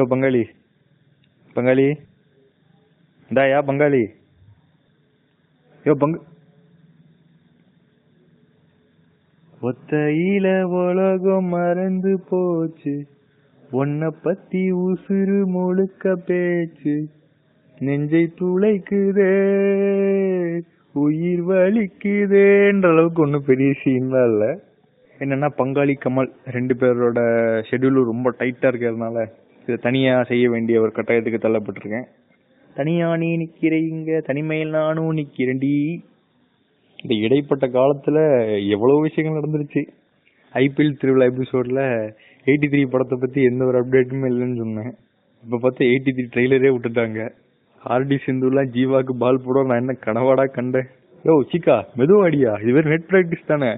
யோ பங்காளி பங்காளி இந்தாயா பங்காளி யோ பங்க ஒத்தையில உலகம் மறந்து போச்சு. உன்னை பத்தி உசுறு முழுக்க பேச்சு. நெஞ்சை துளைக்குதே உயிர் வலிக்குதேன்ற அளவுக்கு ஒன்றும் பெரிய சீன்லாம் இல்லை. என்னன்னா பங்காளி கமல் ரெண்டு பேரோட ஷெட்யூல் ரொம்ப டைட்டா இருக்கிறதுனால இதை தனியா செய்ய வேண்டிய ஒரு கட்டாயத்துக்கு தள்ளப்பட்டிருக்கேன். தனியா நீ நிக்கிறீங்க தனிமையில் நானும் நிக்கிறேன்டி. இந்த இடைப்பட்ட காலத்துல எவ்வளவு விஷயங்கள் நடந்துருச்சு. ஐபிஎல் திருவிழா எபிசோட்ல எயிட்டி த்ரீ படத்தை பத்தி எந்த ஒரு அப்டேட்டுமே இல்லைன்னு சொன்னேன். இப்ப பார்த்தா எயிட்டி த்ரீ ட்ரெய்லரே விட்டுட்டாங்க. ஆர்டி சிந்துலாம் ஜீவாக்கு பால் போட நான் என்ன கனவாடா கண்டேன். யோ சிக்கா மெதுவாடியா இது வேற நெட் பிராக்டிஸ் தானே.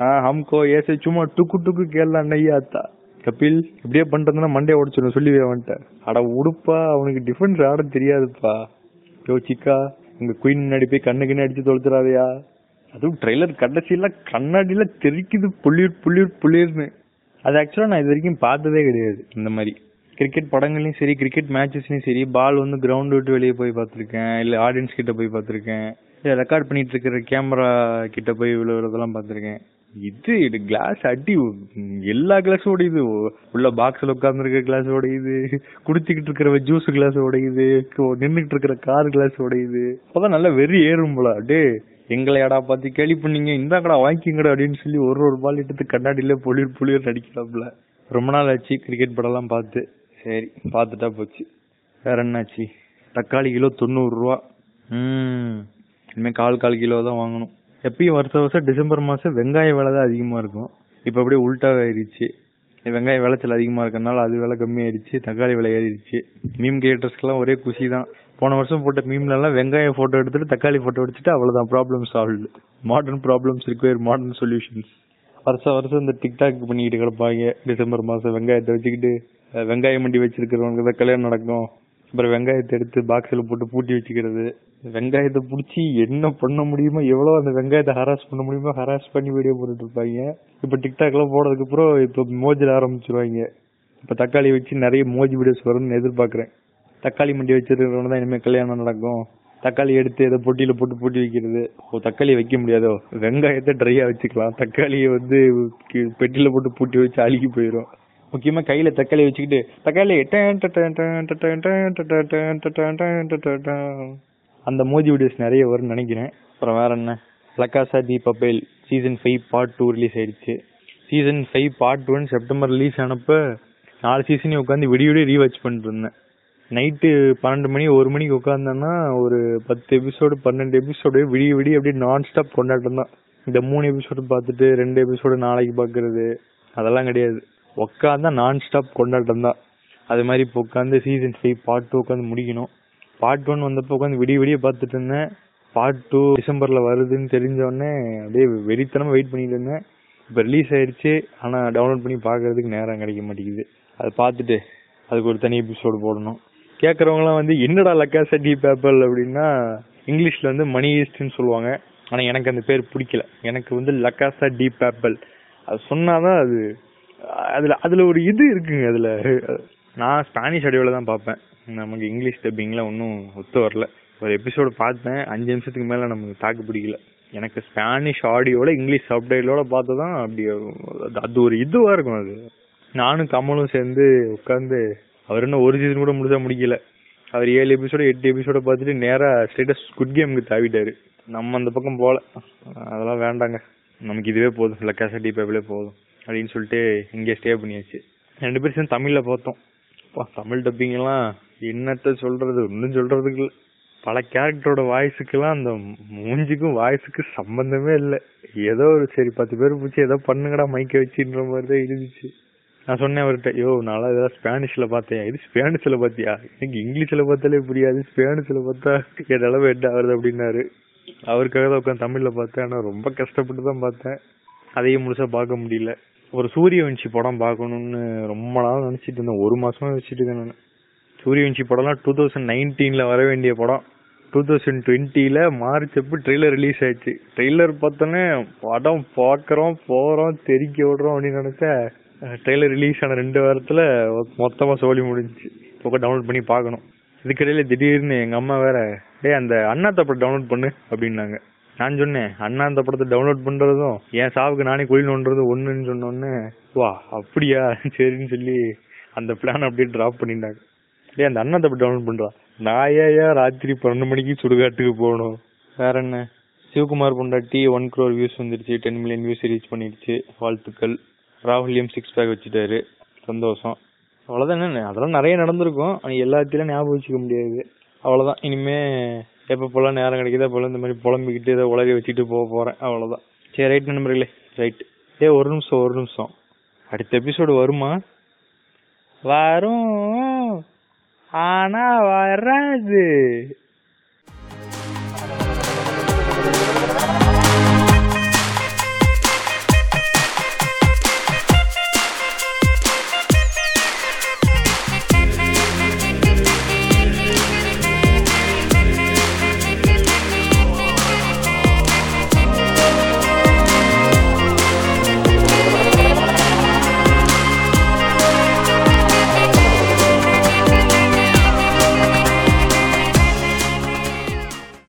ஆ ஹம்கோ ஏசே சும்மா டுக்கு டுக்கு கேரளா நையா அத்தா. கபில் இப்படியே பண்றதுன்னா மண்டே உடச்சிடும் சொல்லி அவன்கிட்ட. அட உடுப்பா அவனுக்கு டிஃபென்ஸ் ஆட தெரியாதுப்பா. யோ சிக்கா உங்க குயின் முன்னாடி போய் கண்ணு கண்ணு அடிச்சு தொலைச்சிடாதயா. அதுவும் ட்ரெய்லர் கடைசியில கண்ணாடியில தெரிக்குது புள்ளிர் புள்ளிர் புள்ளிர்னு அது ஆக்சுவலா நான் இது வரைக்கும் பார்த்ததே கிடையாது இந்த மாதிரி. கிரிக்கெட் படங்கள்லயும் சரி கிரிக்கெட் மேட்சஸ்லயும் சரி பால் வந்து கிரவுண்ட் விட்டு வெளியே போய் பார்த்துருக்கேன் இல்ல ஆடியன்ஸ் கிட்ட போய் பார்த்துருக்கேன். இல்ல ரெக்கார்ட் பண்ணிட்டு இருக்கிற கேமரா கிட்ட போய் விழுவுறதெல்லாம் பார்த்துருக்கேன். இது இது கிளாஸ் அடி எல்லா கிளாஸும் உடையுது. உள்ள பாக்ஸ்ல உட்கார்ந்து இருக்க கிளாஸ் உடையுது குடிச்சுக்கிட்டு இருக்கிற ஜூஸ் கிளாஸ் உடையுது நின்றுட்டு இருக்கிற கார் கிளாஸ் உடையுது அப்பதான் நல்லா வெறி ஏறும் போல. டே எங்களை எடா பார்த்து கேள்வி பண்ணீங்க? இந்தாங்கடா வாங்கிக்கங்கடா அப்படின்னு சொல்லி ஒரு ஒரு பால் எடுத்து கண்ணாடியில புளிர் புளிர் நடிக்கலாம்ல ரொம்ப நாள் ஆச்சு கிரிக்கெட் படம்லாம் பார்த்து. சரி பார்த்துட்டா போச்சு. வேற என்னாச்சு? தக்காளி கிலோ தொண்ணூறு ரூபா. ம் இனிமே கால் கால் கிலோ தான் வாங்கணும். எப்பயும் வருஷம் வருஷம் டிசம்பர் மாதம் வெங்காய விலை தான் அதிகமாக இருக்கும். இப்போ அப்படியே உல்டா ஆயிடுச்சு. வெங்காய விளைச்சல் அதிகமாக இருக்கறனால அது விலை கம்மியாயிருச்சு தக்காளி விலை ஏறிடுச்சு. மீம் கிரியேட்டர்ஸ்க்கெல்லாம் ஒரே குஷி தான். போன வருஷம் போட்ட மீம்லலாம் வெங்காய ஃபோட்டோ எடுத்துட்டு தக்காளி ஃபோட்டோ எடுத்துட்டு அவ்வளோதான் problem solved modern problems require modern solutions வருஷம் வருஷம் இந்த டிக்டாக் பண்ணிக்கிட்டு கிடப்பாங்க. டிசம்பர் மாதம் வெங்காயத்தை வச்சுக்கிட்டு வெங்காயம் வெங்காய மண்டி வச்சிருக்கிறவங்க தான் கல்யாணம் நடக்கும். அப்புறம் வெங்காயத்தை எடுத்து பாக்ஸில் போட்டு பூட்டி வச்சுக்கிறது. வெங்காயத்தை பிடிச்சி என்ன பண்ண முடியுமோ எவ்வளவு அந்த வெங்காயத்தை ஹராஸ் பண்ண முடியுமோ ஹராஸ் பண்ணி வீடியோ போட்டுட்டு இருப்பாங்க இப்ப டிக்டாக் எல்லாம் போனதுக்கு அப்புறம் இப்போ மோஜில ஆரம்பிச்சிருவாங்க. இப்போ தக்காளி வச்சு நிறைய மோஜி வீடியோஸ் வரும்னு எதிர்பார்க்குறேன். தக்காளி மண்டி வச்சிருக்கிறவங்க தான் இனிமேல் கல்யாணம் நடக்கும். தக்காளி எடுத்து ஏதோ பொட்டியில் போட்டு பொட்டி வைக்கிறது. ஓ தக்காளி வைக்க முடியாதோ? வெங்காயத்தை ட்ரையாக வச்சுக்கலாம். தக்காளியை வந்து பெட்டியில் போட்டு பூட்டி வச்சு அழுகி போயிடும் முக்கியமா கையில தக்காளி வச்சுக்கிட்டு தக்காளி அந்த மோதி வீடியோஸ் நிறைய வரும்னு நினைக்கிறேன். அப்புறம் வேற என்ன? La Casa de Papel season five part two release ஆயிடுச்சு. Season five part one September release ஆனப்போ நாலு சீசனையும் உட்காந்து விடிய விடிய ரீவாச் பண்ணிட்டு நைட்டு பன்னெண்டு மணி ஒரு மணிக்கு உட்காந்தேன்னா ஒரு பத்து எபிசோடு பன்னெண்டு எபிசோடு விடிய விடிய அப்படியே நான் ஸ்டாப் கொண்டாட்டம் தான். இந்த மூணு எபிசோடு பார்த்துட்டு ரெண்டு எபிசோடு நாளைக்கு பார்க்கறது அதெல்லாம் கிடையாது. உட்காந்தா நான் ஸ்டாப் கொண்டாட்டம் தான். அது மாதிரி இப்போ உட்காந்து சீசன் ஃபைவ் பார்ட் டூ உட்காந்து முடிக்கணும். பார்ட் ஒன் வந்தப்போ உட்காந்து விடிய விடிய பார்த்துட்டு இருந்தேன். பார்ட் டூ டிசம்பர்ல வருதுன்னு தெரிஞ்ச உடனே அப்படியே வெறித்தனமா வெயிட் பண்ணிட்டு இருந்தேன். இப்போ ரிலீஸ் ஆயிடுச்சு. ஆனால் டவுன்லோட் பண்ணி பார்க்கறதுக்கு நேரம் கிடைக்க மாட்டேங்குது. அதை பார்த்துட்டு அதுக்கு ஒரு தனி எபிசோடு போடணும். கேட்கறவங்கலாம் வந்து என்னடா லக்காசா டி பேப்பர்? அப்படின்னா இங்கிலீஷ்ல வந்து மணி ஈஸ்ட்னு சொல்லுவாங்க. ஆனால் எனக்கு அந்த பேர் பிடிக்கல. எனக்கு வந்து லக்காசா டி பேப்பல் அது சொன்னாதான் அது அதுல அதுல ஒரு இது இருக்குங்க அதுல. நான் ஸ்பானிஷ் அடிவில் தான் பார்ப்பேன். நமக்கு இங்கிலீஷ் டப்பிங்லாம் ஒன்றும் ஒத்து வரல. ஒரு எபிசோடு பார்த்தேன். அஞ்சு நிமிஷத்துக்கு மேல நமக்கு தாக்கு பிடிக்கல. எனக்கு ஸ்பானிஷ் ஆடியோல இங்கிலீஷ் சப்டைலோட பார்த்து தான் அப்படி அது- ஒரு இதுவாக இருக்கும் அது. நானும் கமலும் சேர்ந்து உட்காந்து அவர் இன்னும் ஒரு சீசன் கூட முழுசா முடிக்கல. அவர் ஏழு எபிசோட எட்டு எபிசோட பார்த்துட்டு நேரா ஸ்டேட்டஸ் குட் கேமுக்கு தாவிட்டாரு. நம்ம அந்த பக்கம் போல. அதெல்லாம் வேண்டாங்க. நமக்கு இதுவே போதும். லக்காசட்டி பேப்பிலே போதும். அப்படின்னு சொல்லிட்டு இங்கே ஸ்டே பண்ணியாச்சு. ரெண்டு பேரும் சேர்ந்து தமிழில் பார்த்தோம். அப்பா, தமிழ் டப்பிங் எல்லாம் என்னத்த சொல்றது? ஒன்னும் சொல்றதுக்கு இல்ல. பல கேரக்டரோட வாய்ஸுக்கெல்லாம் அந்த மூஞ்சிக்கும் வாய்ஸுக்கு சம்பந்தமே இல்ல. ஏதோ ஒரு சரி பத்து பேர் பிடிச்சி ஏதோ பண்ணுங்கடா மைக்க வச்சுன்ற மாதிரி தான் இருந்துச்சு. நான் சொன்னேன் அவர்கிட்ட யோ நல்லா ஏதாவது ஸ்பானிஷ்ல பார்த்தேன். இது ஸ்பானிஷ்ல பாத்தியா எனக்கு இங்கிலீஷ்ல பார்த்தாலே புரியாது. ஸ்பானிஷ்ல பார்த்தா எதளவு ஹெட் என்ன ஆகுது? அப்படின்னாரு. அவருக்காக தான் உட்காந்து தமிழ்ல பார்த்தேன். ஆனா ரொம்ப கஷ்டப்பட்டு தான் பார்த்தேன். அதையும் முழுசா பார்க்க முடியல. ஒரு சூரியவன்ஷி படம் பார்க்கணும்னு ரொம்ப நாள் நினைச்சிட்டு இருந்தேன். ஒரு மாசமா வச்சுட்டு இருக்கேன் நான். சூரியவன்ஷி படம்லாம் டூ தௌசண்ட் நைன்டீன்ல வர வேண்டிய படம். டூ தௌசண்ட் டுவெண்ட்டியில் மார்ச் அப்போ ட்ரெய்லர் ரிலீஸ் ஆயிடுச்சு. ட்ரெய்லர் பார்த்தோன்னே படம் பார்க்குறோம் போகிறோம் தெரிக்க விடுறோம் அப்படின்னு நினச்சா ட்ரெய்லர் ரிலீஸ் ஆன ரெண்டு வாரத்தில் மொத்தமாக சோழி முடிஞ்சிச்சு. இப்போ டவுன்லோட் பண்ணி பார்க்கணும். இதுக்கிடையில திடீர்னு எங்கள் அம்மா வேற டேய் அந்த அண்ணா படம் டவுன்லோட் பண்ணு அப்படின்னாங்க. நான் சொன்னேன் அண்ணா இந்த படத்தை டவுன்லோட் பண்றதும் என் சாவுக்கு நானே குழி நோண்டுறதும் ஒண்ணுன்னு சொன்னோன்னே வா அப்படியா சரின்னு சொல்லி அந்த பிளான் அப்படியே டிராப் பண்ணிட்டாங்க. டேய் அந்த அண்ணா தப்பு டவுன்லோட் பண்றா. நான் ஏன் ராத்திரி பன்னெண்டு மணிக்கு சுடுகாட்டுக்கு போகணும்? வேற என்ன? சிவகுமார் பொண்டாட்டி ஒன் க்ரோர் வியூஸ் வந்துருச்சு டென் மில்லியன் வியூஸ் ரீச் பண்ணிடுச்சு. வாழ்த்துக்கள். ராகுல் எம் சிக்ஸ் பேக் வச்சுட்டாரு. சந்தோஷம். அவ்வளோதான் என்ன அதெல்லாம் நிறைய நடந்திருக்கும். ஆனால் எல்லாத்தையும் ஞாபகம் வச்சுக்க முடியாது. அவ்வளோதான் இனிமே எப்ப போல நேரம் கிடைக்குதோ போல இந்த மாதிரி புலம்பிக்கிட்டு ஏதோ உலக வச்சுட்டு போக போறேன். அவ்வளவுதான். சரி ரைட் நண்பர்களே ரைட் ஏ ஒரு நிமிஷம் ஒரு நிமிஷம். அடுத்த எபிசோடு வருமா? வரும். ஆனா வராது.